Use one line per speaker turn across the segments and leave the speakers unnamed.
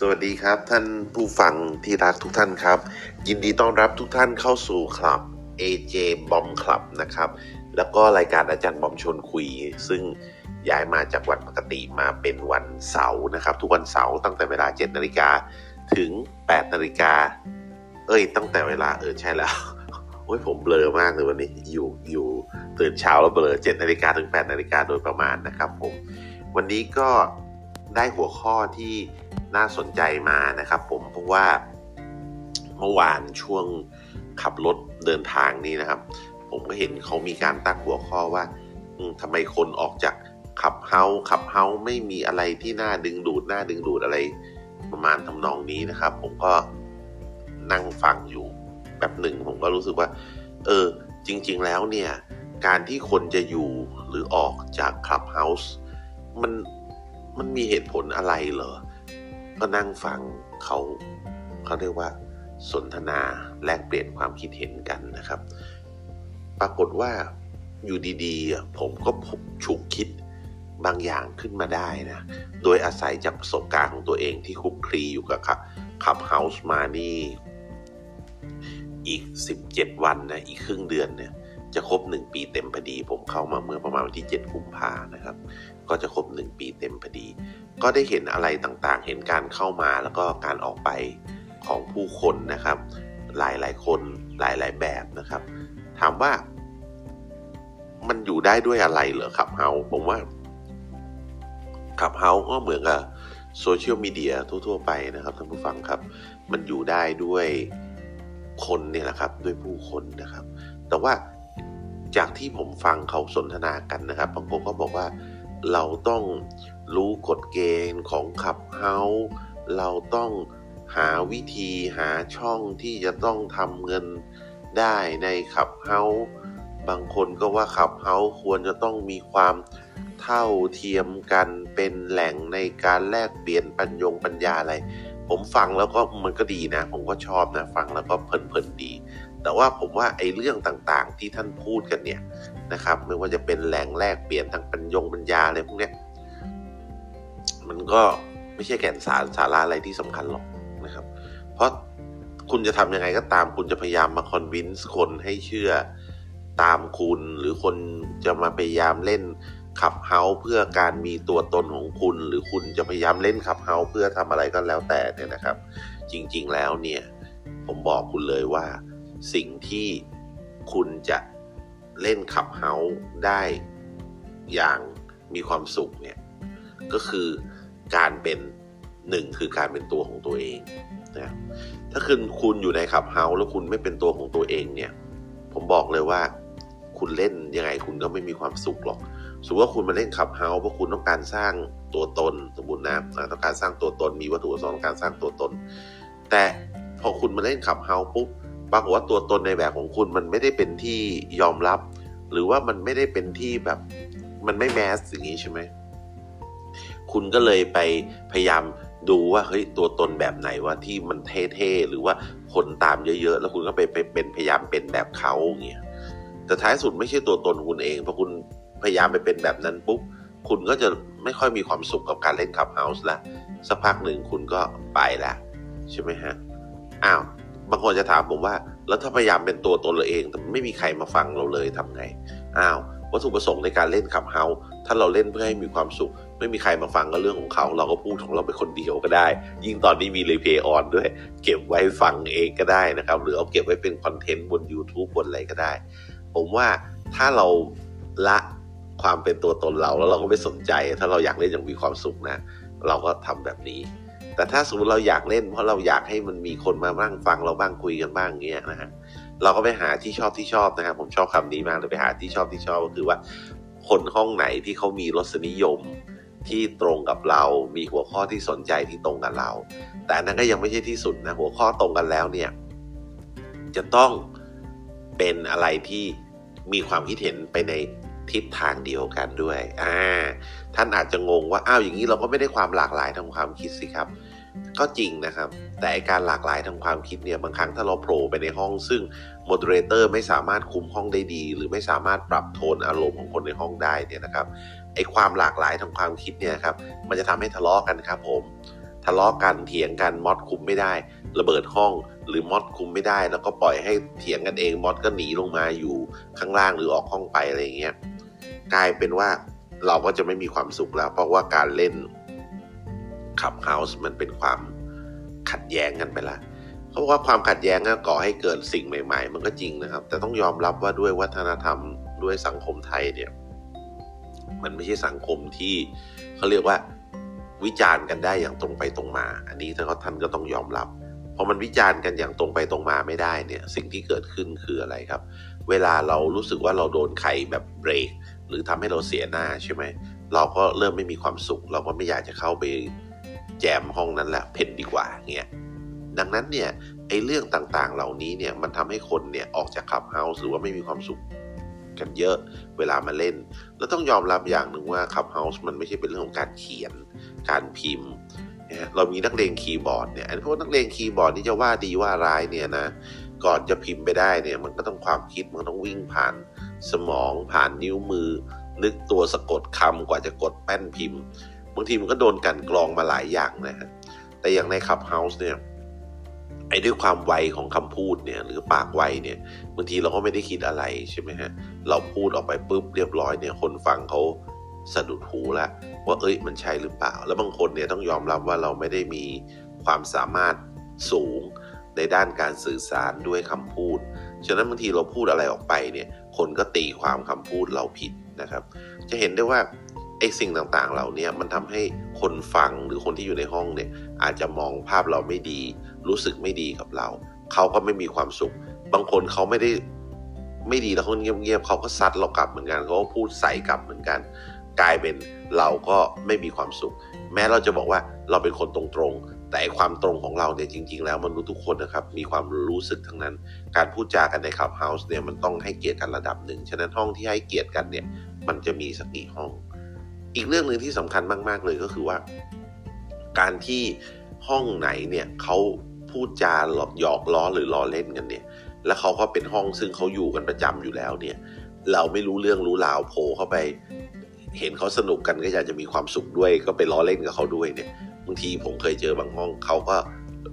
สวัสดีครับท่านผู้ฟังที่รักทุกท่านครับ ยินดีต้อนรับทุกท่านเข้าสู่คลับ AJ Bomb Club นะครับ แล้วก็รายการอาจารย์บอมชวนคุย ซึ่งย้ายมาจากวันปกติมาเป็นวันเสาร์นะครับ ทุกวันเสาร์ตั้งแต่เวลา 7นาฬิกาถึง 8นาฬิกาเอ้ย ตั้งแต่เวลาเออใช่แล้วโอ้ยผมเบลอมากเลยวันนี้อยู่อยู่ตื่นเช้าแล้วเบลอ7นาฬิกาถึง8นาฬิกาโดยประมาณนะครับผมวันนี้ก็ ได้หัวข้อที่น่าสนใจมานะครับ ผมเพราะว่าเมื่อวานช่วงขับรถเดินทางนี้นะครับ ผมก็เห็นเขามีการตั้งหัวข้อว่าทำไมคนออกจากขับเฮาขับเฮาไม่มีอะไรที่น่าดึงดูดน่าดึงดูดอะไรประมาณทำนองนี้นะครับ ผมก็นั่งฟังอยู่แบบหนึ่งผมก็รู้สึกว่า เออ จริง ๆ แล้วเนี่ย การที่คนจะอยู่หรือออกจากคลับเฮาส์มัน มันมีเหตุผลอะไรเหรอ ก็นั่งฟังเขาเขาเรียกว่า สนทนาแลกเปลี่ยนความคิดเห็นกันนะครับ ปรากฏว่าอยู่ดีๆ ผมก็ฉุกคิดบางอย่างขึ้นมาได้นะ โดยอาศัยจากประสบการณ์ของตัวเองที่คุกคลีอยู่กับขับเฮาส์มานี่อีก 17 วันนะ อีกครึ่งเดือนเนี่ย จะครบ 1 ปีเต็มพอดี ผมเข้ามาเมื่อประมาณวันที่ 7 กุมภานะครับ ก็จะครบ 1 ปีเต็มพอดี ก็ได้เห็นอะไรต่างๆ เห็นการเข้ามาแล้วก็การออกไปของผู้คนนะครับ หลายๆคนหลายๆแบบนะครับ ถามว่า มันอยู่ได้ด้วยอะไรเหรอขับเฮาผมว่าขับเฮาก็เหมือนกับโซเชียลมีเดียทั่ว ๆ ไปนะครับท่านผู้ฟังครับ มันอยู่ได้ด้วยคนเนี่ยแหละครับด้วยผู้คนนะครับ แต่ว่าจากที่ผมฟังเขาสนทนากันนะครับบางคนก็บอกว่า เราต้องรู้กฎเกณฑ์ของขับเฮาเราต้องหาวิธีหาช่องที่จะต้องทำเงินได้ในขับเฮาบางคนก็ว่าขับเฮาควรจะต้องมีความเท่าเทียมกันเป็นแหล่งในการแลกเปลี่ยนปัญญงปัญญาอะไร ผมฟังแล้วก็มันก็ดีนะ ผมก็ชอบนะ ฟังแล้วก็เพลินๆดี แต่ว่าผมว่าไอ้เรื่องต่างๆ ที่ท่านพูดกันเนี่ยนะครับ ไม่ว่าจะเป็นแหล่งแลกเปลี่ยนทางปัญญงปัญญาอะไรพวกนี้มันก็ไม่ใช่แก่นสารสาระอะไรที่สำคัญหรอกนะครับ เพราะคุณจะทำยังไงก็ตาม คุณจะพยายามมาคอนวินส์คนให้เชื่อตามคุณ หรือคนจะมาพยายามเล่นขับเฮาเพื่อการมีตัวตนของคุณ หรือคุณจะพยายามเล่นขับเฮาเพื่อทำอะไรก็แล้วแต่เนี่ยนะครับ จริง ๆ แล้วเนี่ย ผมบอกคุณเลยว่า สิ่งที่คุณจะเล่นขับเฮาส์ได้อย่างมีความสุขเนี่ย ก็คือการเป็นหนึ่งคือการเป็นตัวของตัวเองนะถ้าคุณคุณอยู่ในขับเฮาส์แล้วคุณไม่เป็นตัวของตัวเองเนี่ย ผมบอกเลยว่า คุณเล่นยังไงคุณก็ไม่มีความสุขหรอกสมมติว่าคุณมาเล่นขับเฮาส์เพราะคุณต้องการสร้างตัวตนสมมตินะต้องการสร้างตัวตนมีวัตถุประสงค์ต้องการสร้างตัวตน แต่พอคุณมาเล่นขับเฮาส์ปุ๊บ ปรากฏว่าตัวตนในแบบของคุณมันไม่ได้เป็นที่ยอมรับ หรือว่ามันไม่ได้เป็นที่แบบมันไม่แมสอย่างนี้ใช่ไหมคุณก็เลยไปพยายามดูว่าเฮ้ยตัวตนแบบไหนว่าที่มันเท่ๆหรือว่าคนตามเยอะๆ แล้วคุณก็ไปไปเป็นพยายามเป็นแบบเขาเงี้ยแต่ท้ายสุดไม่ใช่ตัวตนคุณเองพอคุณพยายามไปเป็นแบบนั้นปุ๊บคุณก็จะไม่ค่อยมีความสุขกับการเล่นคับเฮาส์ละสักพักหนึ่งคุณก็ไปล้วใช่ไหมฮะอ้าว บางคนจะถามผมว่า แล้วถ้าพยายามเป็นตัวตนเราเอง แต่ไม่มีใครมาฟังเราเลยทำไงอ้าววัตถุประสงค์ในการเล่นคับเฮาถ้าเราเล่นเพื่อให้มีความสุข ไม่มีใครมาฟังก็เรื่องของเขา เราก็พูดของเราเป็นคนเดียวก็ได้ ยิ่งตอนนี้มีรีเพย์ออนด้วย เก็บไว้ฟังเองก็ได้นะครับ หรือเอาเก็บไว้เป็นคอนเทนต์บน YouTube บนอะไรก็ได้ ผมว่าถ้าเราละความเป็นตัวตนเราแล้วเราก็ไม่สนใจ ถ้าเราอยากเล่นอย่างมีความสุขนะ เราก็ทำแบบนี้ แต่ถ้าสมมติเราอยากเล่น เพราะเราอยากให้มันมีคนมาบ้างฟังเราบ้างคุยกันบ้างเงี้ยนะฮะเราก็ไปหาที่ชอบที่ชอบนะครับผมชอบคำนี้มากเลยไปหาที่ชอบที่ชอบก็คือว่าคนห้องไหนที่เขามีรสนิยมที่ตรงกับเรา มีหัวข้อที่สนใจที่ตรงกับเรา แต่นั้นก็ยังไม่ใช่ที่สุดนะ หัวข้อตรงกันแล้วเนี่ย จะต้องเป็นอะไรที่มีความคิดเห็นไปใน ทิศทางเดียวกันด้วยอ่าท่านอาจจะงงว่าอ้าวอย่างนี้เราก็ไม่ได้ความหลากหลายทางความคิดสิครับ ก็จริงนะครับ แต่การหลากหลายทางความคิดเนี่ยบางครั้งถ้าเราโผล่ไปในห้อง ซึ่ง moderator ไม่สามารถคุมห้องได้ดี หรือไม่สามารถปรับโทนอารมณ์ของคนในห้องได้เนี่ยนะครับไอ้ความหลากหลายทางความคิดเนี่ยครับมันจะทำให้ทะเลาะกันครับผมทะเลาะกันเถียงกัน mod คุมไม่ได้ ระเบิดห้องหรือ mod คุมไม่ได้ แล้วก็ปล่อยให้เถียงกันเอง mod ก็หนีลงมาอยู่ข้างล่างหรือออกห้องไปอะไรอย่างเงี้ย กลายเป็นว่าเราก็จะไม่มีความสุขแล้ว เพราะว่าการเล่นขับเฮาส์มันเป็นความขัดแย้งกันไปละเขาบอกว่าความขัดแย้งก่อให้เกิดสิ่งใหม่ ๆ มันก็จริงนะครับ แต่ต้องยอมรับว่าด้วยวัฒนธรรมด้วยสังคมไทยเนี่ย มันไม่ใช่สังคมที่เขาเรียกว่าวิจารณ์กันได้อย่างตรงไปตรงมา อันนี้ท่านก็ต้องยอมรับพอมันวิจารณ์กันอย่างตรงไปตรงมาไม่ได้เนี่ย สิ่งที่เกิดขึ้นคืออะไรครับ เวลาเรารู้สึกว่าเราโดนใครแบบเบรก หรือทำให้เราเสียหน้าใช่ไหม เราก็เริ่มไม่มีความสุข เราก็ไม่อยากจะเข้าไปแจมห้องนั้นแหละเผ่นดีกว่าเงี้ยดังนั้นเนี่ยไอ้เรื่องต่างๆ เหล่านี้เนี่ยมันทำให้คนเนี่ยออกจาก Clubhouse หรือว่าไม่มีความสุขกันเยอะเวลามาเล่น แล้วต้องยอมรับอย่างหนึ่งว่า Clubhouse มันไม่ใช่เป็นเรื่องของการเขียน การพิมพ์เรามีนักเลงคีย์บอร์ดเนี่ยไอ้พวกนักเลงคีย์บอร์ดนี่จะว่าดีว่าร้ายเนี่ยนะก่อนจะพิมพ์ไปได้เนี่ยมันก็ต้องความคิดมันต้องวิ่งผ่าน สมองผ่านนิ้วมือ นึกตัวสะกดคำกว่าจะกดแป้นพิมพ์บางทีมันก็โดนกันกรองมาหลายอย่างนะฮะแต่อย่างในขับเฮาส์เนี่ยไอ้ด้วยความไวของคำพูดเนี่ยหรือปากไวเนี่ยบางทีเราก็ไม่ได้คิดอะไรใช่ไหมฮะเราพูดออกไปปุ๊บเรียบร้อยเนี่ยคนฟังเขาสะดุดหูแล้วว่าเอ้ยมันใช่หรือเปล่า แล้วบางคนเนี่ยต้องยอมรับว่าเราไม่ได้มีความสามารถสูงในด้านการสื่อสารด้วยคำพูด ฉะนั้นบางทีเราพูดอะไรออกไปเนี่ยคนก็ตีความคำพูดเราผิดนะครับ จะเห็นได้ว่าไอ้สิ่งต่างๆ เหล่านี้มันทำให้คนฟังหรือคนที่อยู่ในห้องเนี่ยอาจจะมองภาพเราไม่ดี รู้สึกไม่ดีกับเรา เขาก็ไม่มีความสุข บางคนเขาไม่ได้ไม่ดีแล้วเขาเงียบๆเขาก็ซัดเรากลับเหมือนกันเขาก็พูดใส่กลับเหมือนกัน กลายเป็นเราก็ไม่มีความสุข แม้เราจะบอกว่าเราเป็นคนตรงๆ แต่ความตรงของเราเนี่ยจริง ๆ แล้วมนุษย์ทุกคนนะครับมีความรู้สึกทั้งนั้น การพูดจากันในคลับเฮาส์เนี่ยมันต้องให้เกียรติกันระดับหนึ่ง ฉะนั้นห้องที่ให้เกียรติกันเนี่ยมันจะมีสักกี่ห้อง อีกเรื่องหนึ่งที่สำคัญมาก ๆ เลยก็คือว่า การที่ห้องไหนเนี่ยเขาพูดจาหลอกหยอกล้อหรือล้อเล่นกันเนี่ย แล้วเขาก็เป็นห้องซึ่งเขาอยู่กันประจำอยู่แล้วเนี่ย เราไม่รู้เรื่องรู้ราวโผล่เข้าไป เห็นเขาสนุกกันก็อยากจะมีความสุขด้วย ก็ไปล้อเล่นกับเขาด้วยเนี่ย บางทีผมเคยเจอบางห้องเขาก็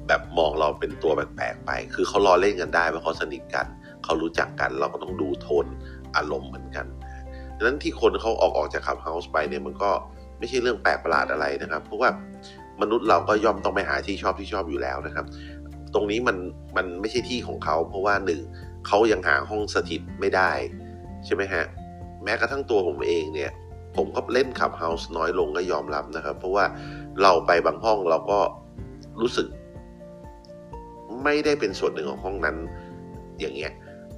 แบบมองเราเป็นตัวแปลกๆไป คือเขาล้อเล่นกันได้เพราะเขาสนิทกัน เขารู้จักกัน เราก็ต้องดูโทนอารมณ์เหมือนกันดังนั้นที่คนเขาออกออกจากขับเฮาส์ไปเนี่ยมันก็ไม่ใช่เรื่องแปลกประหลาดอะไรนะครับ เพราะว่ามนุษย์เราก็ย่อมต้องไปหาที่ชอบที่ชอบอยู่แล้วนะครับ ตรงนี้มันมันไม่ใช่ที่ของเขา เพราะว่าหนึ่งเขายังหาห้องสถิตไม่ได้ ใช่ไหมฮะ แม้กระทั่งตัวผมเองเนี่ย ผมก็เล่นขับเฮาส์น้อยลงก็ยอมรับนะครับ เพราะว่า เราไปบางห้องเราก็รู้สึก ไม่ได้เป็นส่วนหนึ่งของห้องนั้น อย่างเงี้ย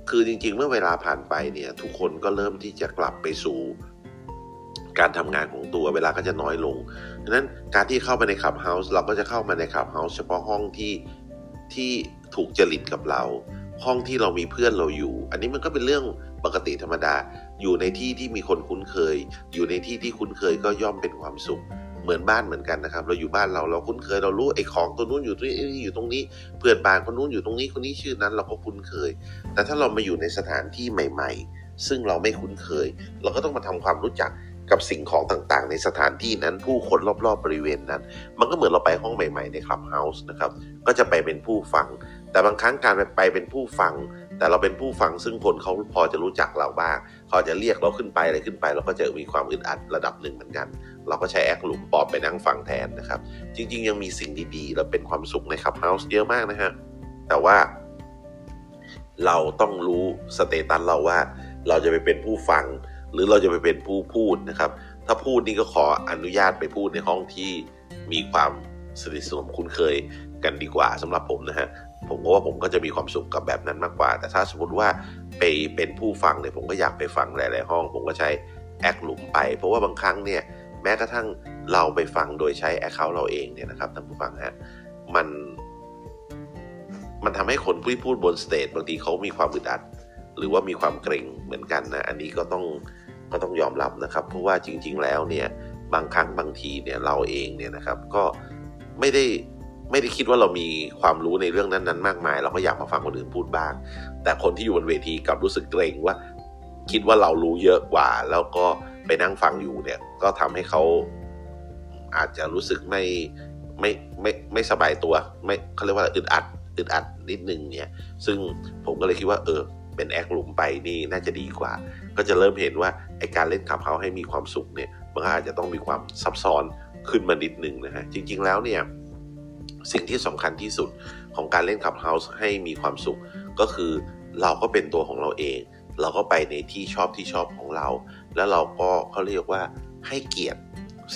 คือจริง ๆ เมื่อเวลาผ่านไปเนี่ย ทุกคนก็เริ่มที่จะกลับไปสู่การทำงานของตัวเวลาก็จะน้อยลงดังนั้นการที่เข้าไปใน Clubhouse เราก็จะเข้ามาใน Clubhouse เฉพาะห้องที่ที่ถูกจริตกับเรา ห้องที่เรามีเพื่อนเราอยู่ อันนี้มันก็เป็นเรื่องปกติธรรมดา อยู่ในที่ที่มีคนคุ้นเคย อยู่ในที่ที่คุ้นเคยก็ย่อมเป็นความสุข เหมือนบ้านเหมือนกันนะครับ เราอยู่บ้านเราเราคุ้นเคยเรารู้ไอ้ของตัวนู้นอยู่ตรงนี้อยู่ตรงนี้เพื่อนบ้านคนนู้นอยู่ตรงนี้คนนี้ชื่อนั้น เราก็คุ้นเคย แต่ถ้าเรามาอยู่ในสถานที่ใหม่ ๆ ซึ่งเราไม่คุ้นเคย เราก็ต้องมาทำความรู้จักกับสิ่งของต่างๆ ในสถานที่นั้นผู้คนรอบๆบริเวณนั้น มันก็เหมือนเราไปห้องใหม่ ๆ ใน Clubhouse นะครับก็จะไปเป็นผู้ฟัง แต่บางครั้งการไปเป็นผู้ฟัง แต่เราเป็นผู้ฟังซึ่งคนเขาพอจะรู้จักเราบ้างเขาจะเรียกเราขึ้นไปอะไรขึ้นไป เราก็จะมีความอึดอัดระดับหนึ่งเหมือนกัน เราก็ใช้แอคหลุมปอบไปนั่งฟังแทนนะครับ จริง ๆ ยังมีสิ่งดีๆ และเป็นความสุขใน Clubhouse เยอะมากนะฮะแต่ว่า เราต้องรู้ status เราว่า เราจะไปเป็นผู้ฟัง หรือเราจะไปเป็นผู้พูดนะครับ ถ้าพูดนี่ก็ขออนุญาตไปพูดในห้องที่มีความสนิทสนมคุ้นเคยกันดีกว่าสำหรับผมนะฮะ ผมก็ว่าผมก็จะมีความสุขกับแบบนั้นมากกว่า แต่ถ้าสมมติว่าไปเป็นผู้ฟังเนี่ยผมก็อยากไปฟังหลาย ๆ ห้อง ผมก็ใช้แอคหลุมไป เพราะว่าบางครั้งเนี่ยแม้กระทั่งเราไปฟังโดยใช้ account เราเองเนี่ยนะครับท่านผู้ฟังฮะมันมันทำให้คนพูดพูดบนสเตจบางทีเขามีความอึดอัด หรือว่ามีความเกรงเหมือนกันนะอันนี้ก็ต้องก็ต้องยอมรับนะครับ เพราะว่าจริง ๆ แล้วเนี่ยบางครั้งบางทีเนี่ยเราเองเนี่ยนะครับก็ไม่ได้ ไม่ได้คิดว่าเรามีความรู้ในเรื่องนั้นๆ มากมาย เราก็อยากมาฟังคนอื่นพูดบ้าง แต่คนที่อยู่บนเวทีกลับรู้สึกเกรงว่า คิดว่าเรารู้เยอะกว่า แล้วก็ไปนั่งฟังอยู่เนี่ย ก็ทำให้เขาอาจจะรู้สึกไม่ไม่ไม่ไม่สบายตัว ไม่เขาเรียกว่าอึดอัดอึดอัดนิดนึงเนี่ย ซึ่งผมก็เลยคิดว่า เออ เป็นแอคหลุมไปนี่น่าจะดีกว่า ก็จะเริ่มเห็นว่าไอการเล่นขับเฮาให้มีความสุขเนี่ยมันก็อาจจะต้องมีความซับซ้อนขึ้นมานิดนึงนะฮะจริง ๆ แล้วเนี่ย สิ่งที่สำคัญที่สุดของการเล่นขับเฮาส์ให้มีความสุข ก็คือเราก็เป็นตัวของเราเอง เราก็ไปในที่ชอบที่ชอบของเรา แล้วเราก็เขาเรียกว่าให้เกียรติ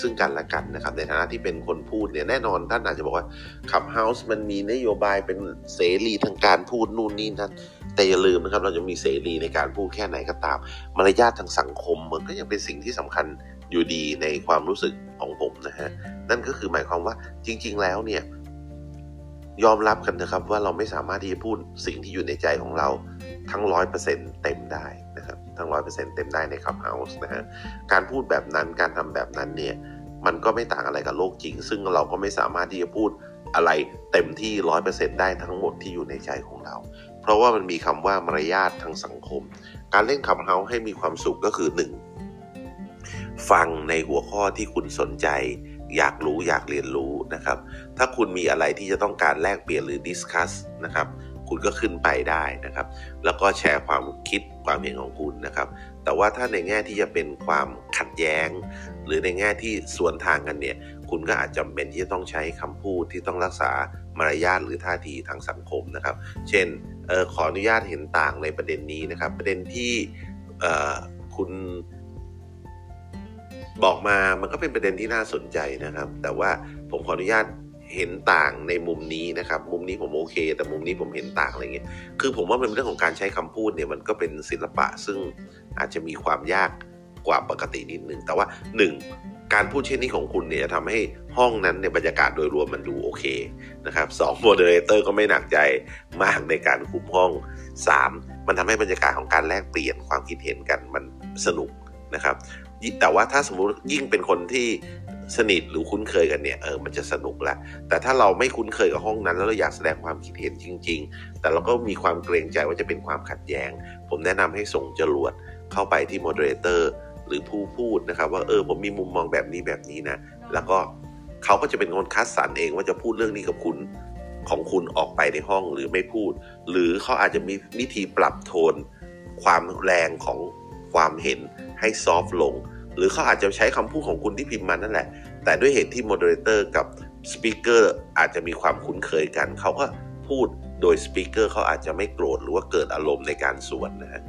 ซึ่งกันและกันนะครับ ในฐานะที่เป็นคนพูดเนี่ยแน่นอนท่านอาจจะบอกว่าขับเฮาส์มันมีนโยบายเป็นเสรีทางการพูดนู่นนี่นั่นแต่อย่าลืมนะครับเราจะมีเสรีในการพูดแค่ไหนก็ตาม มารยาททางสังคมมันก็ยังเป็นสิ่งที่สำคัญอยู่ดีในความรู้สึกของผมนะฮะนั่นก็คือหมายความว่าจริง ๆ แล้วเนี่ย ยอมรับกันนะครับว่าเราไม่สามารถที่จะพูดสิ่งที่อยู่ในใจของเราทั้งร้อยเปอร์เซ็นต์เต็มได้นะครับทั้งร้อยเปอร์เซ็นต์เต็มได้ใน Clubhouse นะฮะการพูดแบบนั้นการทำแบบนั้นเนี่ยมันก็ไม่ต่างอะไรกับโลกจริง ซึ่งเราก็ไม่สามารถที่จะพูดอะไรเต็มที่ร้อยเปอร์เซ็นต์ได้ทั้งหมดที่อยู่ในใจของเรา เพราะว่ามันมีคำว่ามารยาททางสังคม การเล่น Clubhouse ให้มีความสุขก็คือ 1. ฟังในหัวข้อที่คุณสนใจ อยากรู้อยากเรียนรู้นะครับ ถ้าคุณมีอะไรที่จะต้องการแลกเปลี่ยนหรือ discussนะครับ คุณก็ขึ้นไปได้นะครับ แล้วก็แชร์ความคิดความเห็นของคุณนะครับ แต่ว่าถ้าในแง่ที่จะเป็นความขัดแย้ง หรือในแง่ที่สวนทางกันเนี่ย คุณก็อาจจำเป็นที่จะต้องใช้คำพูดที่ต้องรักษามารยาทหรือท่าทีทางสังคมนะครับ เช่นออขออนุญาตเห็นต่างในประเด็นนี้นะครับ ประเด็นที่คุณ บอกมามันก็เป็นประเด็นที่น่าสนใจนะครับ แต่ว่าผมขออนุญาตเห็นต่างในมุมนี้นะครับ มุมนี้ผมโอเค แต่มุมนี้ผมเห็นต่างอะไรเงี้ยคือผมว่ามันเป็นเรื่องของการใช้คำพูดเนี่ยมันก็เป็นศิลปะซึ่งอาจจะมีความยากกว่าปกตินิดนึงแต่ว่า 1. การพูดเช่นนี้ของคุณเนี่ยทำให้ห้องนั้นในบรรยากาศโดยรวมมันดูโอเคนะครับสองโมเดเลเตอร์ก็ไม่หนักใจมากในการคุมห้อง 3. มันทำให้บรรยากาศของการแลกเปลี่ยนความคิดเห็นกันมันสนุกนะครับ แต่ว่าถ้าสมมุติยิ่งเป็นคนที่สนิทหรือคุ้นเคยกันเนี่ยเออมันจะสนุกละแต่ถ้าเราไม่คุ้นเคยกับห้องนั้น แล้วเราอยากแสดงความคิดเห็นจริง ๆ แต่เราก็มีความเกรงใจว่าจะเป็นความขัดแย้ง ผมแนะนำให้ส่งจรวดเข้าไปที่ moderator หรือผู้พูดนะครับ ว่าเออผมมีมุมมองแบบนี้แบบนี้นะ แล้วก็เขาก็จะเป็นคนคัดสรรเองว่าจะพูดเรื่องนี้กับคุณของคุณออกไปในห้องหรือไม่พูด หรือเขาอาจจะมีวิธีปรับโทน ความแรงของความเห็น ให้ soft ลง หรือเขาอาจจะใช้คำพูดของคุณที่พิมพ์มานั่นแหละ แต่ด้วยเหตุที่ moderator กับ speaker อาจจะมีความคุ้นเคยกัน เขาก็พูดโดย speaker เขาอาจจะไม่โกรธหรือว่าเกิดอารมณ์ในการสวนนะฮะ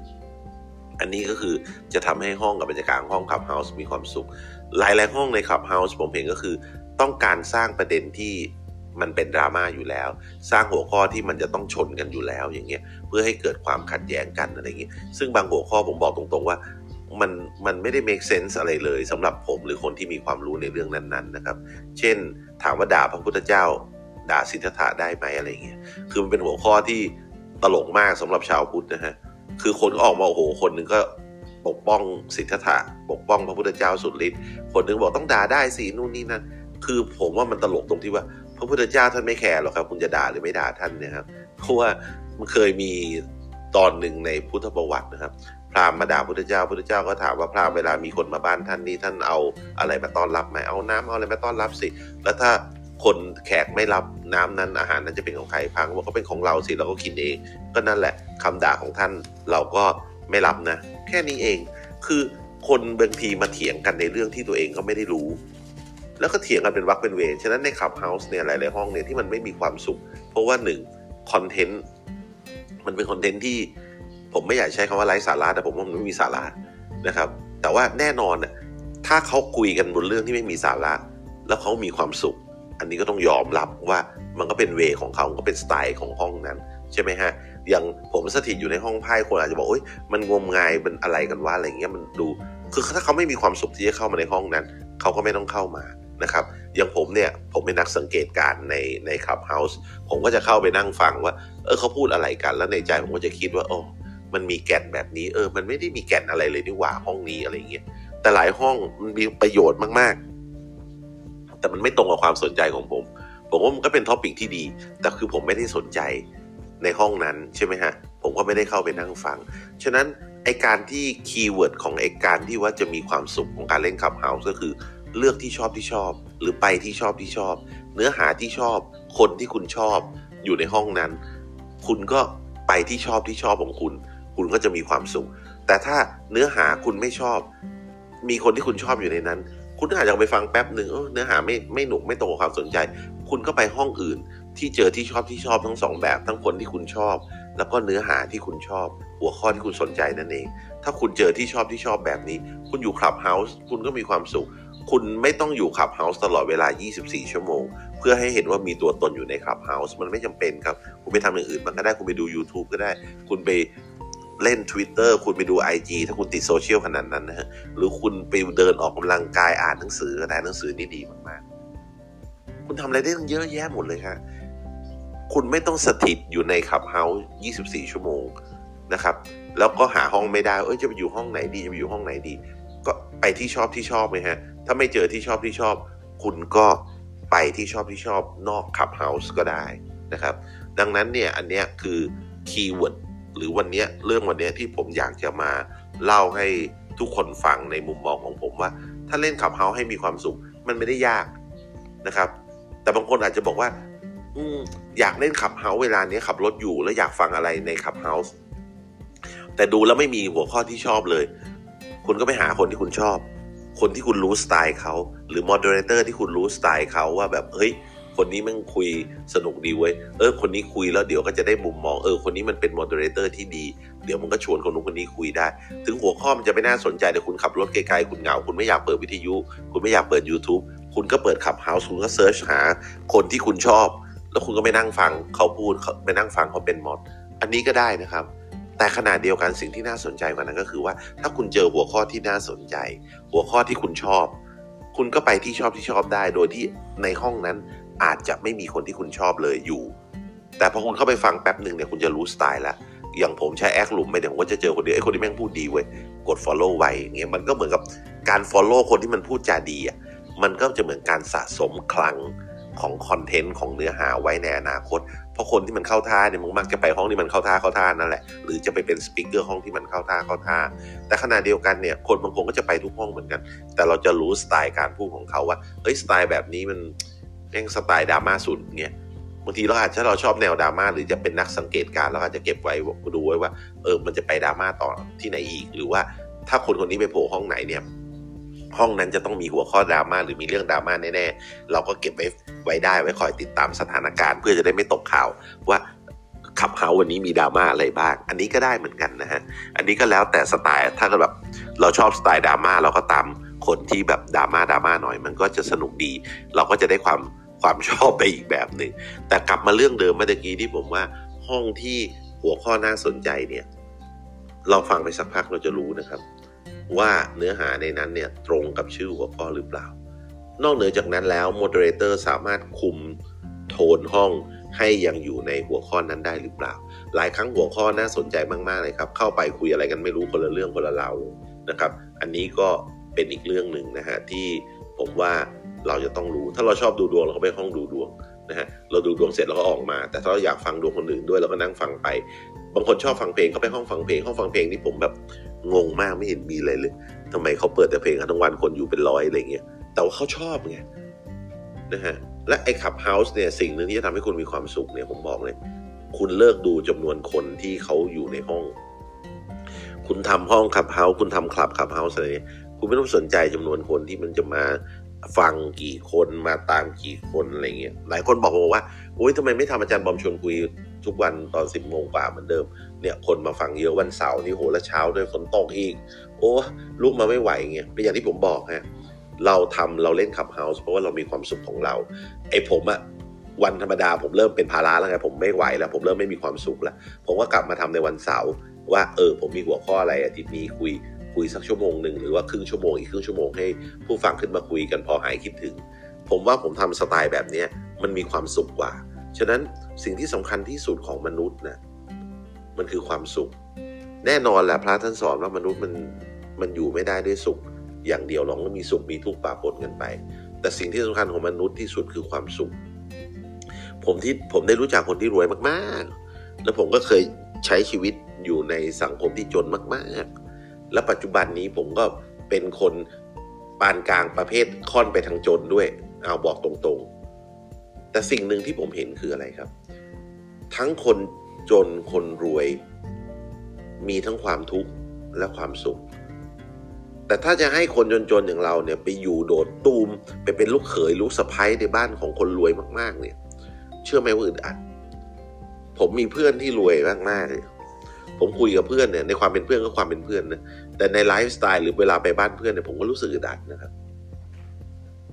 อันนี้ก็คือจะทำให้ห้องกับบรรยากาศห้อง Clubhouse มีความสุข หลายๆห้องใน Clubhouse ผมเห็นก็คือ ต้องการสร้างประเด็นที่มันเป็นดราม่าอยู่แล้ว สร้างหัวข้อที่มันจะต้องชนกันอยู่แล้วอย่างเงี้ยเพื่อให้เกิดความขัดแย้งกันอะไรเงี้ยซึ่งบางหัวข้อผมบอกตรงๆว่า มันมันไม่ได้ make sense อะไรเลยสำหรับผมหรือคนที่มีความรู้ในเรื่องนั้นๆนะครับ เช่น ถามว่าด่าพระพุทธเจ้า ด่าสิทธัตถะได้ไหมอะไรเงี้ยคือมันเป็นหัวข้อที่ตลกมากสำหรับชาวพุทธนะฮะคือคนก็ออกมาโอ้โหคนหนึ่งก็ปกป้องสิทธัตถะปกป้องพระพุทธเจ้าสุดฤทธิ์คนหนึ่งบอกต้องด่าได้สินู่นนี่นั่นคือผมว่ามันตลกตรงที่ว่า พระพุทธเจ้าท่านไม่แคร์หรอกครับ คุณจะด่าหรือไม่ด่าท่านเนะครับเพราะว่ามันเคยมีตอนหนึ่งในพุทธประวัตินะครับ พราหมณ์มาด่าพุทธเจ้าพุทธเจ้าก็ถามว่าพราหมณ์เวลามีคนมาบ้านท่านนี่ท่านเอาอะไรมาต้อนรับไหมเอาน้ำเอาอะไรมาต้อนรับสิ แล้วถ้าคนแขกไม่รับน้ำนั้นอาหารนั้นจะเป็นของใครพังบอกก็เป็นของเราสิเราก็กินเอง ก็นั่นแหละคำด่าของท่านเราก็ไม่รับนะ แค่นี้เองคือคนบางทีมาเถียงกันในเรื่องที่ตัวเองก็ไม่ได้รู้ แล้วก็เถียงกันเป็นวักเป็นเวรฉะนั้นในคลับเฮาส์เนี่ยหลายๆห้องเนี่ยที่มันไม่มีความสุข เพราะว่าหนึ่งคอนเทนต์มันเป็นคอนเทนต์ที่ ผมไม่อยากใช้คำว่าไร้สาระแต่ผมว่ามันไม่มีสาระนะครับ แต่ว่าแน่นอนถ้าเขาคุยกันบนเรื่องที่ไม่มีสาระ แล้วเขามีความสุข อันนี้ก็ต้องยอมรับว่ามันก็เป็นเวของเขาก็เป็นสไตล์ของห้องนั้น ใช่ไหมฮะอย่างผมสถิตอยู่ในห้องไพ่คนอาจจะบอกโอ้ยมันงมงายมันอะไรกันว่าอะไรเงี้ยมันดู คือถ้าเขาไม่มีความสุขที่จะเข้ามาในห้องนั้น เขาก็ไม่ต้องเข้ามานะครับอย่างผมเนี่ยผมเป็นนักสังเกตการในในคลับเฮาส์ผมก็จะเข้าไปนั่งฟังว่า เออเขาพูดอะไรกัน แล้วในใจผมก็จะคิดว่าโอ้ มันมีแก่นแบบนี้ เออ มันไม่ได้มีแก่นอะไรเลยนี่หว่าห้องนี้อะไรเงี้ยแต่หลายห้องมันมีประโยชน์มากๆ แต่มันไม่ตรงกับความสนใจของผม ผมว่ามันก็เป็น topic ที่ดี แต่คือผมไม่ได้สนใจในห้องนั้นใช่ไหมฮะ ผมก็ไม่ได้เข้าไปนั่งฟัง ฉะนั้นไอการที่ keyword ของไอการที่ว่าจะมีความสุขของการเล่น Clubhouse ก็คือเลือกที่ชอบที่ชอบ หรือไปที่ชอบที่ชอบ เนื้อหาที่ชอบ คนที่คุณชอบอยู่ในห้องนั้น คุณก็ไปที่ชอบที่ชอบของคุณ คุณก็จะมีความสุข แต่ถ้าเนื้อหาคุณไม่ชอบ มีคนที่คุณชอบอยู่ในนั้น คุณอาจจะไปฟังแป๊บหนึ่งเนื้อหาไม่ไม่หนุกไม่ตรงกับความสนใจ คุณก็ไปห้องอื่น ที่เจอที่ชอบที่ชอบทั้งสองแบบ ทั้งคนที่คุณชอบ แล้วก็เนื้อหาที่คุณชอบ หัวข้อที่คุณสนใจนั่นเอง ถ้าคุณเจอที่ชอบที่ชอบแบบนี้ คุณอยู่ Clubhouse คุณก็มีความสุขคุณไม่ต้องอยู่ Clubhouse ตลอดเวลา 24 ชั่วโมง เพื่อให้เห็นว่ามีตัวตนอยู่ใน Clubhouse มันไม่จำเป็นครับ คุณไปทำอย่างอื่นมันก็ได้ คุณไปดู YouTube ก็ได้ คุณไป เล่น Twitter คุณไปดู IG ถ้าคุณติดโซเชียลขนาดนั้นนะฮะหรือคุณไปเดินออกกำลังกายอ่านหนังสือก็ได้หนังสือนี่ดีมากๆ คุณทำอะไรได้ตั้งเยอะแยะหมดเลยครับคุณไม่ต้องสถิตอยู่ใน Clubhouse 24 ชั่วโมงนะครับ แล้วก็หาห้องไม่ได้ เอ้ยจะไปอยู่ห้องไหนดี จะไปอยู่ห้องไหนดี ก็ไปที่ชอบที่ชอบไหมฮะ ถ้าไม่เจอที่ชอบที่ชอบ คุณก็ไปที่ชอบที่ชอบนอก Clubhouse ก็ได้นะครับ ดังนั้นเนี่ยอันเนี้ยคือ keyword หรือวันนี้เรื่องวันนี้ที่ผมอยากจะมาเล่าให้ทุกคนฟังในมุมมองของผมว่า ถ้าเล่น Clubhouse ให้มีความสุข มันไม่ได้ยากนะครับ แต่บางคนอาจจะบอกว่าอือยากเล่น Clubhouse เวลานี้ขับรถอยู่แล้วอยากฟังอะไรใน Clubhouse แต่ดูแล้วไม่มีหัวข้อที่ชอบเลย คุณก็ไปหาคนที่คุณชอบ คนที่คุณรู้สไตล์เขาหรือ moderator ที่คุณรู้สไตล์เขาว่าแบบเฮ้ย คนนี้มันคุยสนุกดีเว้ยเออคนนี้คุยแล้วเดี๋ยวก็จะได้มุมมองเออคนนี้มันเป็น moderator ที่ดี เดี๋ยวมันก็ชวนคนนู้นคนนี้คุยได้ ถึงหัวข้อมันจะไม่น่าสนใจแต่คุณขับรถไกลๆคุณเหงา คุณไม่อยากเปิดวิทยุ คุณไม่อยากเปิด YouTube คุณก็เปิด Clubhouse คุณก็ search หา คนที่คุณชอบ แล้วคุณก็ไปนั่งฟังเขาพูดไปนั่งฟังเขาเป็น mod อันนี้ก็ได้นะครับแต่ขณะเดียวกันสิ่งที่น่าสนใจกว่านั้นก็คือว่า ถ้าคุณเจอหัวข้อที่น่าสนใจ หัวข้อที่คุณชอบ คุณก็ไปที่ชอบที่ชอบได้ โดยที่ในห้องนั้น อาจจะไม่มีคนที่คุณชอบเลยอยู่ แต่พอคุณเข้าไปฟังแป๊บหนึ่งเนี่ยคุณจะรู้สไตล์ล้วอย่างผมใช้แอคหลุมไปเดี๋ยวผมก็จะเจอคนเดียวไอ้คนที่แม่งพูดดีเว้ยกด follow ไว้อย่างเงี้ยมันก็เหมือนกับการ follow คนที่มันพูดจาดีอะมันก็จะเหมือนการสะสมคลังของคอนเทนต์ของเนื้อหาไว้ในอนาคต เพราะคนที่มันเข้าท่าเนี่ยมันมักจะไปห้องที่มันเข้าท่าเข้าท่านั่นแหละ หรือจะไปเป็นสปิเกอร์ห้องที่มันเข้าท่าเข้าท่า แต่ขณะเดียวกันเนี่ยคนบางคนก็จะไปทุกห้องเหมือนกัน แต่เราจะรู้สไตล์การพูดของเขาว่า เฮ้ยสไตล์แบบนี้มัน แม่งสไตล์ดราม่าสุดเนี่ยบางทีเราอาจจะเราชอบแนวดราม่าหรือจะเป็นนักสังเกตการเราอาจจะเก็บไว้ดูไว้ว่าเออมันจะไปดราม่าต่อที่ไหนอีก หรือว่าถ้าคนคนนี้ไปโผล่ห้องไหนเนี่ยห้องนั้นจะต้องมีหัวข้อดราม่าหรือมีเรื่องดราม่าแน่ๆเราก็เก็บไว้ไว้ได้ไว้คอยติดตามสถานการณ์ เพื่อจะได้ไม่ตกข่าวว่าขับเฮาวันนี้มีดราม่าอะไรบ้าง อันนี้ก็ได้เหมือนกันนะฮะ อันนี้ก็แล้วแต่สไตล์ ถ้าเราแบบเราชอบสไตล์ดราม่าเราก็ตามคนที่แบบดราม่าดราม่าหน่อย มันก็จะสนุกดี เราก็จะได้ความ ความชอบไปอีกแบบหนึ่งแต่กลับมาเรื่องเดิมเมื่อกี้ที่ผมว่าห้องที่หัวข้อน่าสนใจเนี่ย เราฟังไปสักพักเราจะรู้นะครับ ว่าเนื้อหาในนั้นเนี่ยตรงกับชื่อหัวข้อหรือเปล่า นอกเหนือจากนั้นแล้วโมเดเลเตอร์สามารถคุมโทนห้องให้ยังอยู่ในหัวข้อนั้นได้หรือเปล่า หลายครั้งหัวข้อน่าสนใจมากๆเลยครับ เข้าไปคุยอะไรกันไม่รู้คนละเรื่องคนละราวเลยนะครับ อันนี้ก็เป็นอีกเรื่องหนึ่งนะฮะที่ผมว่า เราจะต้องรู้ ถ้าเราชอบดูดวงเราก็ไปห้องดูดวงนะฮะเราดูดวงเสร็จเราก็ออกมา แต่ถ้าเราอยากฟังดวงคนอื่นด้วยเราก็นั่งฟังไป บางคนชอบฟังเพลงเขาไปห้องฟังเพลงห้องฟังเพลงนี่ผมแบบงงมากไม่เห็นมีอะไรเลยทำไมเขาเปิดแต่เพลงทั้งวันคนอยู่เป็นร้อยอะไรเงี้ยแต่ว่าเขาชอบไงนะฮะและไอ้ Clubhouse เนี่ยสิ่งหนึ่งที่จะทำให้คุณมีความสุขเนี่ยผมบอกเลย คุณเลิกดูจำนวนคนที่เขาอยู่ในห้อง คุณทำห้อง Clubhouse คุณทำคลับ Clubhouse อะไรเนี่ยคุณไม่ต้องสนใจจำนวนคนที่มันจะมา ฟังกี่คนมาตามกี่คนอะไรเงี้ยหลายคนบอกผมว่าโอ้ยทำไมไม่ทำอาจารย์บอมชวนคุยทุกวันตอนสิบโมงกว่าเหมือนเดิมเนี่ยคนมาฟังเยอะวันเสาร์นี่โหแล้วเช้าด้วยฝนตกอีก โอ้ลุกมาไม่ไหวเงี้ยเป็นอย่างที่ผมบอกฮะเราทำเราเล่นขับเฮาส์เพราะว่าเรามีความสุขของเราไอ้ผมอะวันธรรมดาผมเริ่มเป็นภาระแล้วไงผมไม่ไหวแล้ว ผมเริ่มไม่มีความสุขแล้ว ผมก็กลับมาทำในวันเสาร์ว่าเออผมมีหัวข้ออะไรอาทิตย์นี้คุย คุยสักชั่วโมงหนึ่งหรือว่าครึ่งชั่วโมงอีกครึ่งชั่วโมงให้ผู้ฟังขึ้นมาคุยกันพอหายคิดถึง ผมว่าผมทำสไตล์แบบนี้มันมีความสุขกว่า ฉะนั้นสิ่งที่สำคัญที่สุดของมนุษย์นะมันคือความสุข แน่นอนแหละพระท่านสอนว่ามนุษย์มันมันอยู่ไม่ได้ด้วยสุข อย่างเดียวหรอกมันมีสุขมีทุกข์ปะปนกันไป แต่สิ่งที่สำคัญของมนุษย์ที่สุดคือความสุข ผมที่ผมได้รู้จักคนที่รวยมากๆ แล้วผมก็เคยใช้ชีวิตอยู่ในสังคมที่จนมากๆ และปัจจุบันนี้ผมก็เป็นคนปานกลางประเภทค่อนไปทางจนด้วย เอาบอกตรงๆ แต่สิ่งหนึ่งที่ผมเห็นคืออะไรครับ ทั้งคนจนคนรวย มีทั้งความทุกข์และความสุข แต่ถ้าจะให้คนจนๆอย่างเราเนี่ยไปอยู่โดดตูมไปเป็นลูกเขยลูกสะใภ้ในบ้านของคนรวยมาก ๆ เนี่ย เชื่อไหมว่าอึดอัด ผมมีเพื่อนที่รวยมากๆเลย ผมคุยกับเพื่อนเนี่ยในความเป็นเพื่อนก็ความเป็นเพื่อนนะแต่ในไลฟ์สไตล์หรือเวลาไปบ้านเพื่อนเนี่ยผมก็รู้สึกอึดอัดนะครับ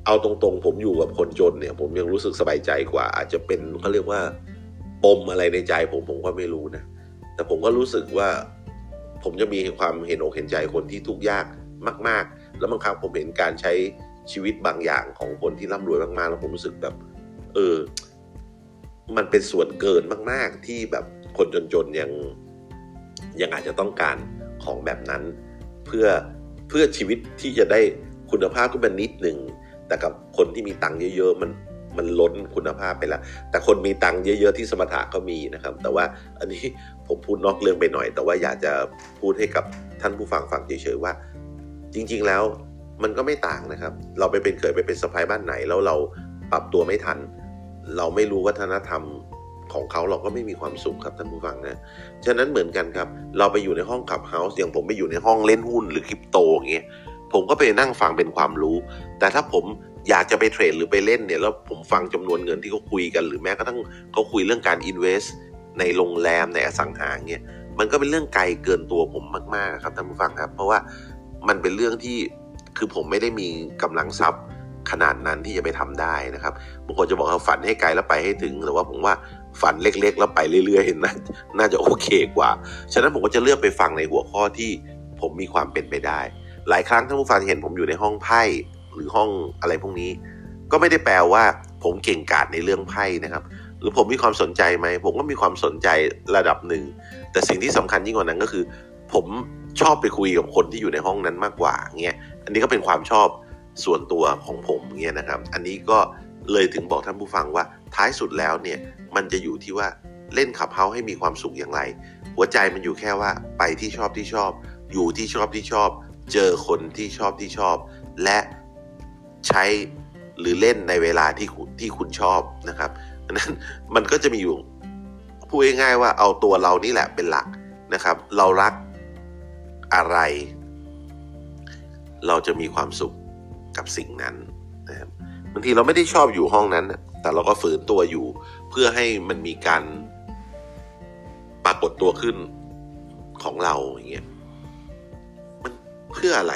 เอาตรงๆ ผมอยู่กับคนจนเนี่ย ผมยังรู้สึกสบายใจกว่า อาจจะเป็นเขาเรียกว่าปมอะไรในใจผมผมก็ไม่รู้นะแต่ผมก็รู้สึกว่าผมจะมีความเห็นอกเห็นใจคนที่ทุกข์ยากมาก ๆ แล้วบางครั้งผมเห็นการใช้ชีวิตบางอย่างของคนที่ร่ำรวยมากๆ แล้วผมรู้สึกแบบ เออ มันเป็นส่วนเกินมาก ๆ ที่แบบคนจนๆยัง ยังอาจจะต้องการของแบบนั้น เพื่อเพื่อชีวิตที่จะได้คุณภาพขึ้นมานิดหนึ่งแต่กับคนที่มีตังค์เยอะๆมันมันล้นคุณภาพไปแล้ว แต่คนมีตังค์เยอะ ๆ ที่สมถะก็มีนะครับ แต่ว่าอันนี้ผมพูดนอกเรื่องไปหน่อย แต่ว่าอยากจะพูดให้กับท่านผู้ฟังฟังเฉยๆว่า จริง ๆ แล้วมันก็ไม่ต่างนะครับ เราไปเป็นเคยไปเป็นสะพายบ้านไหน แล้วเราปรับตัวไม่ทัน เราไม่รู้วัฒนธรรม ของเขาเราก็ไม่มีความสุขครับท่านผู้ฟังนะ ฉะนั้นเหมือนกันครับ เราไปอยู่ในห้องขับเฮาส์อย่างผมไปอยู่ในห้องเล่นหุ้นหรือคริปโตอย่างเงี้ยผมก็ไปนั่งฟังเป็นความรู้ แต่ถ้าผมอยากจะไปเทรดหรือไปเล่นเนี่ยแล้วผมฟังจำนวนเงินที่เขาคุยกัน หรือแม้กระทั่งเขาคุยเรื่องการอินเวสในโรงแรมในอสังหาเงี้ยมันก็เป็นเรื่องไกลเกินตัวผมมากๆครับท่านผู้ฟังครับ เพราะว่ามันเป็นเรื่องที่คือผมไม่ได้มีกำลังทรัพย์ขนาดนั้นที่จะไปทำได้นะครับบางคนจะบอกว่าฝันให้ไกลแล้วไปให้ถึงแต่ว่าผมว่า ฝันเล็ก ๆ แล้วไปเรื่อยๆน่าน่าจะโอเคกว่า ฉะนั้นผมก็จะเลือกไปฟังในหัวข้อที่ผมมีความเป็นไปได้ หลายครั้งท่านผู้ฟังเห็นผมอยู่ในห้องไพ่หรือห้องอะไรพวกนี้ ก็ไม่ได้แปลว่า ผมเก่งกาจในเรื่องไพ่นะครับ หรือผมมีความสนใจไหมผมก็มีความสนใจระดับหนึ่ง แต่สิ่งที่สำคัญยิ่งกว่านั้นก็คือ ผมชอบไปคุยกับคนที่อยู่ในห้องนั้นมากกว่าเงี้ยอันนี้ก็เป็นความชอบส่วนตัวของผมเงี้ยนะครับ อันนี้ก็เลยถึงบอกท่านผู้ฟังว่า ท้ายสุดแล้วเนี่ยมันจะอยู่ที่ว่าเล่นขับเฮาให้มีความสุขอย่างไร หัวใจมันอยู่แค่ว่าไปที่ชอบที่ชอบ อยู่ที่ชอบที่ชอบ เจอคนที่ชอบที่ชอบ และใช้หรือเล่นในเวลาที่ที่คุณชอบนะครับนั้นมันก็จะมีอยู่พูดง่ายๆว่าเอาตัวเรานี่แหละเป็นหลักนะครับ เรารักอะไร เราจะมีความสุขกับสิ่งนั้นนะครับบางทีเราไม่ได้ชอบอยู่ห้องนั้น แต่เราก็ฝืนตัวอยู่ เพื่อให้มันมีการปรากฏตัวขึ้นของเราอย่างเงี้ยมันเพื่ออะไร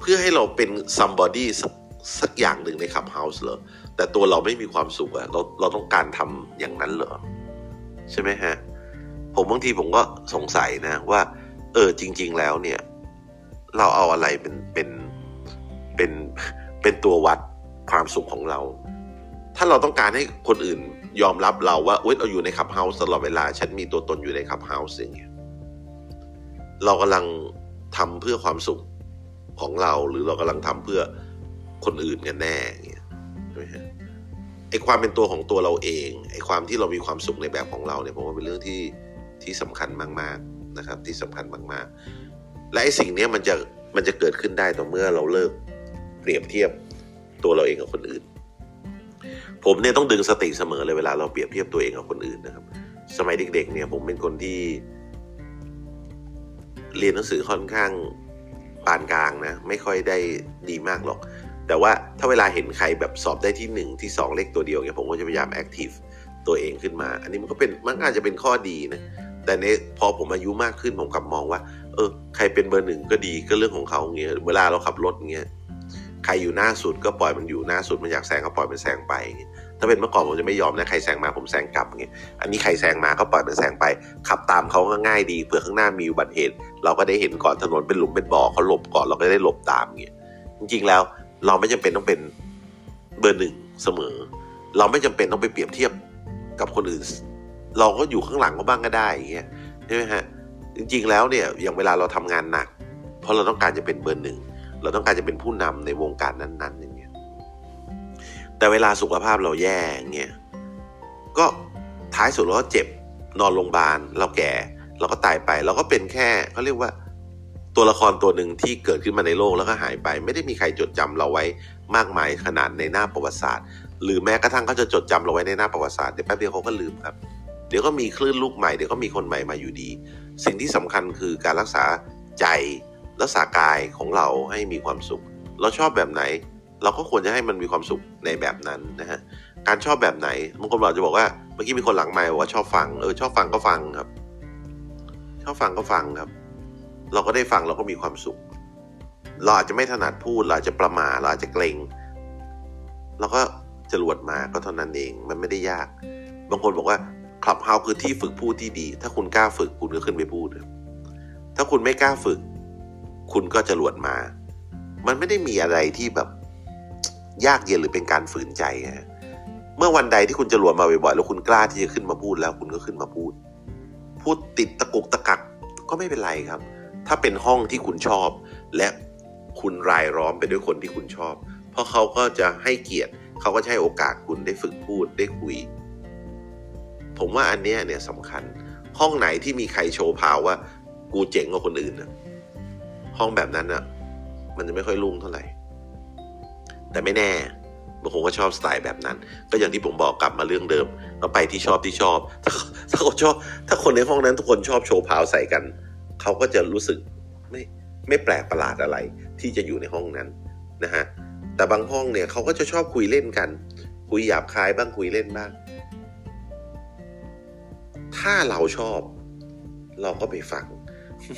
เพื่อให้เราเป็น somebody สักสักอย่างหนึ่งในขับเฮาส์เหรอแต่ตัวเราไม่มีความสุขอะเราเราต้องการทำอย่างนั้นเหรอ ใช่ไหมฮะ ผมบางทีผมก็สงสัยนะว่า เออจริง ๆ แล้วเนี่ย เราเอาอะไรเป็นเป็นเป็นเป็นตัววัด ความสุขของเรา ถ้าเราต้องการให้คนอื่นยอมรับเราว่าเอ้ยเราอยู่ในขับเฮาส์ตลอดเวลา ฉันมีตัวตนอยู่ในขับเฮาส์อย่างเงี้ยเรากำลังทำเพื่อความสุขของเรา หรือเรากำลังทำเพื่อคนอื่นกันแน่เงี้ยใช่ไหมฮะไอความเป็นตัวของตัวเราเองไอความที่เรามีความสุขในแบบของเราเนี่ยผมว่าเป็นเรื่องที่ที่สำคัญมากๆนะครับ ที่สำคัญมากๆ และไอสิ่งนี้มันจะมันจะเกิดขึ้นได้ต่อเมื่อเราเลิกเปรียบเทียบ ตัวเราเองกับคนอื่น ผมเนี่ยต้องดึงสติเสมอเลยเวลาเราเปรียบเทียบตัวเองกับคนอื่นนะครับ สมัยเด็ก ๆ เนี่ยผมเป็นคนที่ เรียนหนังสือค่อนข้างปานกลางนะ ไม่ค่อยได้ดีมากหรอก แต่ว่าถ้าเวลาเห็นใครแบบสอบได้ที่หนึ่งที่สองเลขตัวเดียวเนี่ยผมก็จะพยายามแอคทีฟตัวเองขึ้นมา อันนี้มันก็เป็นมันอาจจะเป็นข้อดีนะแต่ในพอผมอายุมากขึ้นผมกลับมองว่า เออ ใครเป็นเบอร์หนึ่งก็ดีก็เรื่องของเขาเงี้ยเวลาเราขับรถเงี้ย ใครอยู่หน้าสุดก็ปล่อยมันอยู่หน้าสุดมันอยากแซงก็ปล่อยมันแซงไปถ้าเป็นเมื่อก่อนผมจะไม่ยอมนะใครแซงมาผมแซงกลับเงี้ยอันนี้ใครแซงมาก็ปล่อยมันแซงไป ขับตามเขาก็ง่ายดีเผื่อข้างหน้ามีอุบัติเหตุ เราก็ได้เห็นก่อนถนนเป็นหลุมเป็นบ่อเขาหลบก่อนเราก็ได้หลบตามเงี้ยจริงๆแล้วเราไม่จำเป็นต้องเป็นเบอร์หนึ่งเสมอ เราไม่จำเป็นต้องไปเปรียบเทียบกับคนอื่น เราก็อยู่ข้างหลังก็บ้างก็ได้อย่างเงี้ยใช่ไหมฮะจริงๆแล้วเนี่ยอย่างเวลาเราทำงานหนัก เพราะเราต้องการจะเป็นเบอร์หนึ่ง เราต้องการจะเป็นผู้นำในวงการนั้นๆอย่างเงี้ยแต่เวลาสุขภาพเราแย่เงี้ยก็ท้ายสุดเราก็เจ็บนอนโรงพยาบาลเราแก่ เราก็ตายไปเราก็เป็นแค่เขาเรียกว่าตัวละครตัวหนึ่งที่เกิดขึ้นมาในโลกแล้วก็หายไป ไม่ได้มีใครจดจำเราไว้มากมายขนาดในหน้าประวัติศาสตร์ หรือแม้กระทั่งเขาจะจดจำเราไว้ในหน้าประวัติศาสตร์เดี๋ยวแป๊บเดียวเขาก็ลืมครับ เดี๋ยวก็มีคลื่นลูกใหม่เดี๋ยวก็มีคนใหม่มาอยู่ดี สิ่งที่สำคัญคือการรักษาใจ รักษากายของเราให้มีความสุข เราชอบแบบไหน เราก็ควรจะให้มันมีความสุขในแบบนั้นนะฮะการชอบแบบไหนบางคนอาจจะบอกว่าเมื่อกี้มีคนหลังไมค์บอกว่าชอบฟังเออชอบฟังก็ฟังครับ ชอบฟังก็ฟังครับ เราก็ได้ฟังเราก็มีความสุข เราอาจจะไม่ถนัดพูดเราอาจจะประมาเราอาจจะเกรงเราก็จรวดมาก็เท่านั้นเองมันไม่ได้ยาก บางคนบอกว่าคลับเฮาคือที่ฝึกพูดที่ดี ถ้าคุณกล้าฝึกคุณก็ขึ้นไปพูด ถ้าคุณไม่กล้าฝึก คุณก็จะหลวดมา มันไม่ได้มีอะไรที่แบบยากเย็นหรือเป็นการฝืนใจฮะเมื่อวันใดที่คุณจะหลวดมาบ่อยๆแล้วคุณกล้าที่จะขึ้นมาพูดแล้วคุณก็ขึ้นมาพูด พูดติดตะกุกตะกักก็ไม่เป็นไรครับ ถ้าเป็นห้องที่คุณชอบ และคุณรายล้อมไปด้วยคนที่คุณชอบ เพราะเขาก็จะให้เกียรติเขาก็จะให้โอกาสคุณได้ฝึกพูดได้คุย ผมว่าอันเนี้ยเนี่ยสำคัญ ห้องไหนที่มีใครโชว์พาวว่า กูเจ๋งกว่าคนอื่นนะ ห้องแบบนั้นอะ มันจะไม่ค่อยรุ่งเท่าไหร่ แต่ไม่แน่บางคนก็ชอบสไตล์แบบนั้น ก็อย่างที่ผมบอกกลับมาเรื่องเดิมก็ไปที่ชอบที่ชอบ ถ้าถ้าเขาชอบ ถ้าคนในห้องนั้นทุกคนชอบโชว์พาวใส่กัน เขาก็จะรู้สึกไม่ไม่แปลกประหลาดอะไร ที่จะอยู่ในห้องนั้นนะฮะแต่บางห้องเนี่ยเขาก็จะชอบคุยเล่นกัน คุยหยาบคายบ้างคุยเล่นบ้าง ถ้าเราชอบ เราก็ไปฟัง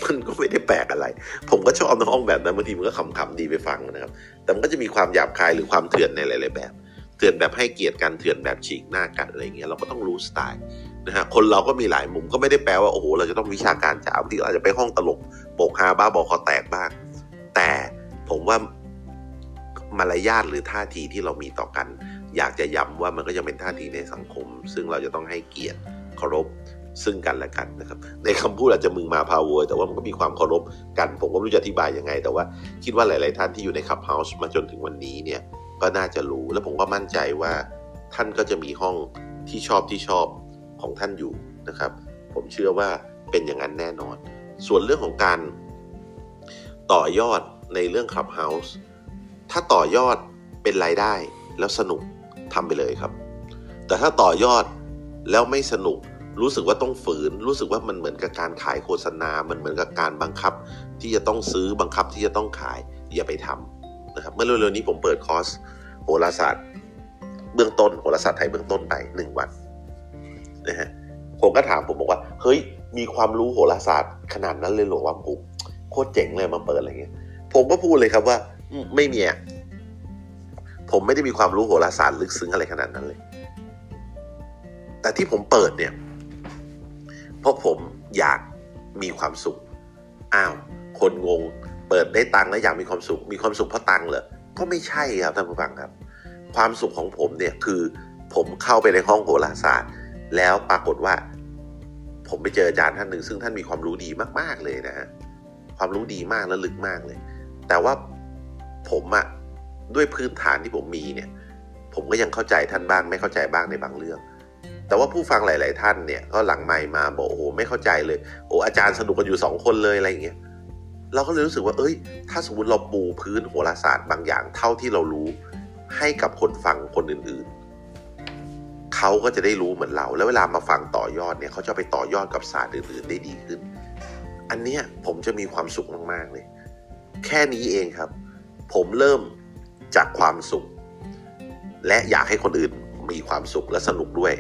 มันก็ไม่ได้แปลกอะไร ผมก็ชอบในห้องแบบนั้นบางทีมันก็ขำๆดีไปฟังนะครับ แต่มันก็จะมีความหยาบคายหรือความเถื่อนในหลาย ๆ แบบ เถื่อนแบบให้เกียรติกันเถื่อนแบบฉีกหน้ากันอะไรเงี้ยเราก็ต้องรู้สไตล์นะฮะคนเราก็มีหลายมุมก็ไม่ได้แปลว่าโอ้โหเราจะต้องวิชาการจ๋าบางทีเราอาจจะไปห้องตลกโปกฮาบ้าบอคอแตกบ้าง แต่ผมว่ามารยาทหรือท่าทีที่เรามีต่อกัน อยากจะย้ำว่ามันก็ยังเป็นท่าทีในสังคม ซึ่งเราจะต้องให้เกียรติเคารพ ซึ่งกันและกันนะครับ ในคำพูดอาจจะมึงมาพาโวยแต่ว่ามันก็มีความเคารพกัน ผมก็ไม่รู้จะอธิบายยังไง แต่ว่าคิดว่าหลาย ๆ ท่านที่อยู่ในคับเฮาส์มาจนถึงวันนี้เนี่ยก็น่าจะรู้แล้วผมก็มั่นใจว่าท่านก็จะมีห้องที่ชอบที่ชอบของท่านอยู่นะครับ ผมเชื่อว่าเป็นอย่างนั้นแน่นอน ส่วนเรื่องของการต่อยอดในเรื่อง Clubhouse ถ้าต่อยอดเป็นรายได้แล้วสนุกทำไปเลยครับ แต่ถ้าต่อยอดแล้วไม่สนุก รู้สึกว่าต้องฝืน รู้สึกว่ามันเหมือนกับการขายโฆษณา มันเหมือนกับการบังคับ ที่จะต้องซื้อบังคับที่จะต้องขายอย่าไปทำนะครับ เมื่อเร็วๆนี้ผมเปิดคอร์สโหราศาสตร์ เบื้องต้นโหราศาสตร์ไทยเบื้องต้นไปหนึ่งวันนะฮะผมก็ถามผมบอกว่า เฮ้ย มีความรู้โหราศาสตร์ ขนาดนั้นเลยหรอว่าผมโคตรเจ๋งเลยมาเปิดอะไรเงี้ย ผมก็พูดเลยครับว่าไม่มีอะผมไม่ได้มีความรู้โหราศาสตร์ลึกซึ้งอะไรขนาดนั้นเลย แต่ที่ผมเปิดเนี่ย เพราะผมอยากมีความสุข อ้าว คนงง เปิดได้ตังค์แล้วอยากมีความสุข มีความสุขเพราะตังค์เหรอ ก็ไม่ใช่ครับท่านผู้ฟังครับ ความสุขของผมเนี่ยคือผมเข้าไปในห้องโหราศาสตร์ แล้วปรากฏว่า ผมไปเจออาจารย์ท่านหนึ่ง ซึ่งท่านมีความรู้ดีมากๆเลยนะฮะ ความรู้ดีมากและลึกมากเลย แต่ว่าผมอะด้วยพื้นฐานที่ผมมีเนี่ย ผมก็ยังเข้าใจท่านบ้าง ไม่เข้าใจบ้างในบางเรื่อง แต่ว่าผู้ฟังหลาย ๆ ท่านเนี่ยก็หลังไมค์มาบอกโอ้โหไม่เข้าใจเลยโอ้อาจารย์สนุกกันอยู่สองคนเลยอะไรอย่างเงี้ยเราก็เลยรู้สึกว่า เอ้ย ถ้าสมมติเราปูพื้นโหราศาสตร์บางอย่างเท่าที่เรารู้ให้กับคนฟังคนอื่น ๆ เขาก็จะได้รู้เหมือนเรา แล้วเวลามาฟังต่อยอดเนี่ยเขาจะไปต่อยอดกับศาสตร์อื่น ๆ ได้ดีขึ้น อันเนี้ยผมจะมีความสุขมาก ๆ เลย แค่นี้เองครับ ผมเริ่มจากความสุข และอยากให้คนอื่นมีความสุขและสนุกด้วย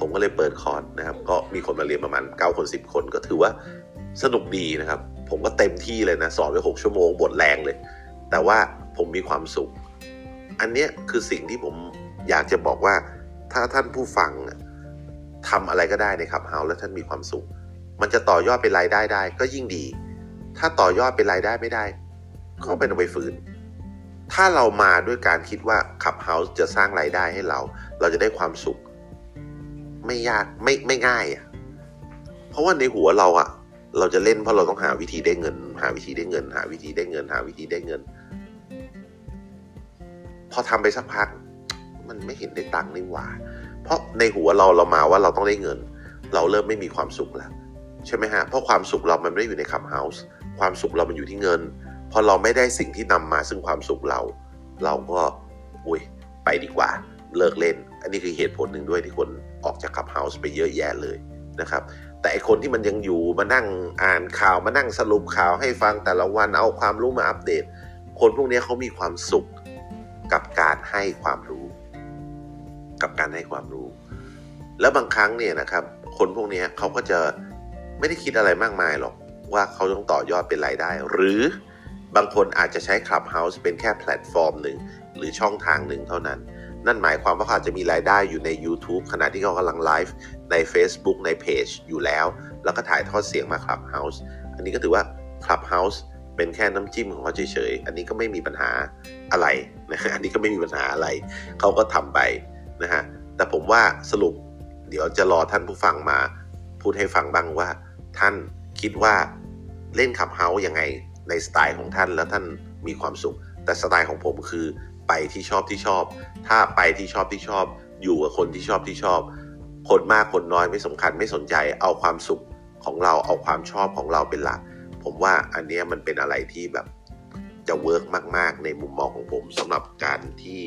ผมก็เลยเปิดคอร์สนะครับ ก็มีคนมาเรียนประมาณ 9 คน 10 คนก็ถือว่าสนุกดีนะครับ ผมก็เต็มที่เลยนะ สอนไป 6 ชั่วโมงบทแรงเลย แต่ว่าผมมีความสุข อันเนี้ยคือสิ่งที่ผมอยากจะบอกว่าถ้าท่านผู้ฟังทำอะไรก็ได้ในขับเฮาแล้วท่านมีความสุข มันจะต่อยอดเป็นรายได้ได้ ก็ยิ่งดี ถ้าต่อยอดเป็นรายได้ไม่ได้ ก็เป็นเอาไปฝืน ถ้าเรามาด้วยการคิดว่าขับเฮาส์จะสร้างรายได้ให้เรา เราจะได้ความสุข ไม่ยากไม่ไม่ง่ายอะเพราะว่าในหัวเราอะเราจะเล่นเพราะเราต้องหาวิธีได้เงิน หาวิธีได้เงิน หาวิธีได้เงิน หาวิธีได้เงิน พอทำไปสักพัก มันไม่เห็นได้ตังค์นี่หว่า เพราะในหัวเราเรามาว่าเราต้องได้เงิน เราเริ่มไม่มีความสุขแล้วใช่ไหมฮะเพราะความสุขเรามันไม่ได้อยู่ในขับเฮาส์คความสุขเรามันอยู่ที่เงิน พอเราไม่ได้สิ่งที่นำมาซึ่งความสุขเรา เราก็อุ้ยไปดีกว่า เลิกเล่น อันนี้คือเหตุผลหนึ่งด้วยที่คน ออกจากขับเฮาส์ไปเยอะแยะเลยนะครับ แต่ไอคนที่มันยังอยู่มานั่งอ่านข่าวมานั่งสรุปข่าวให้ฟังแต่ละวันเอาความรู้มาอัปเดต คนพวกนี้เขามีความสุขกับการให้ความรู้ กับการให้ความรู้ แล้วบางครั้งเนี่ยนะครับ คนพวกนี้เขาก็จะไม่ได้คิดอะไรมากมายหรอกว่าเขาต้องต่อยอดเป็นรายได้ หรือบางคนอาจจะใช้ Clubhouse เป็นแค่แพลตฟอร์มหนึ่งหรือช่องทางหนึ่งเท่านั้น นั่นหมายความว่าเขาจจะมีรายได้อยู่ใน YouTube ขณะที่เขากำลังไลฟ์ใน Facebook ในเพจอยู่แล้ว แล้วก็ถ่ายทอดเสียงมา Clubhouse อันนี้ก็ถือว่า Clubhouse เป็นแค่น้ำจิ้มของเขาเฉยๆ อันนี้ก็ไม่มีปัญหาอะไรนะอันนี้ก็ไม่มีปัญหาอะไร เขาก็ทำไปนะฮะ แต่ผมว่าสรุปเดี๋ยวจะรอท่านผู้ฟังมาพูดให้ฟังบ้างว่า ท่านคิดว่าเล่นขับเฮาส์ยังไงในสไตล์ของท่านแล้วท่านมีความสุข แต่สไตล์ของผมคือ ไปที่ชอบที่ชอบ ถ้าไปที่ชอบที่ชอบ อยู่กับคนที่ชอบที่ชอบ คนมากคนน้อยไม่สำคัญไม่สนใจ เอาความสุขของเราเอาความชอบของเราเป็นหลัก ผมว่าอันนี้มันเป็นอะไรที่แบบจะ work มาก ๆ ในมุมมองของผมสำหรับการที่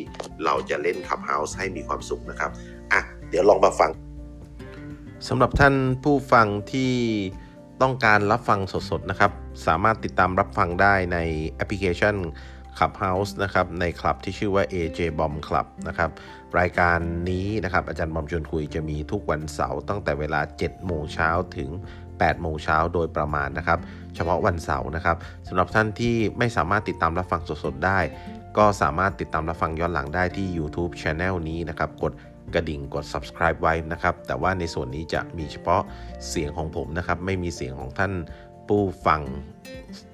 เราจะเล่น Clubhouse ให้มีความสุขนะครับ อะ เดี๋ยวลองมาฟังสำหรับท่านผู้ฟังที่ต้องการรับฟังสด ๆ นะครับ สามารถติดตามรับฟังได้ในแอปพลิเคชัน Clubhouse นะครับในคลับที่ชื่อว่า AJ Bomb Club นะครับรายการนี้นะครับอาจารย์บอมชวนคุยจะมีทุกวันเสาร์ตั้งแต่เวลา 7 โมงเช้าถึง 8 โมงเช้าโดยประมาณนะครับ เฉพาะวันเสาร์นะครับสำหรับท่านที่ไม่สามารถติดตามรับฟังสดๆได้ ก็สามารถติดตามรับฟังย้อนหลังได้ที่ YouTube Channel นี้นะครับกดกระดิ่งกด subscribe ไว้นะครับ แต่ว่าในส่วนนี้จะมีเฉพาะเสียงของผมนะครับ ไม่มีเสียงของท่านผู้ฟัง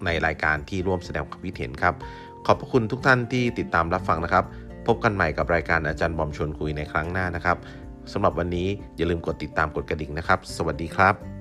ในรายการที่ร่วมแสดงความคิดเห็นครับ ขอบพระคุณทุกท่านที่ติดตามรับฟังนะครับ พบกันใหม่กับรายการอาจารย์บอมชวนคุยในครั้งหน้านะครับสำหรับวันนี้อย่าลืมกดติดตามกดกระดิ่งนะครับ สวัสดีครับ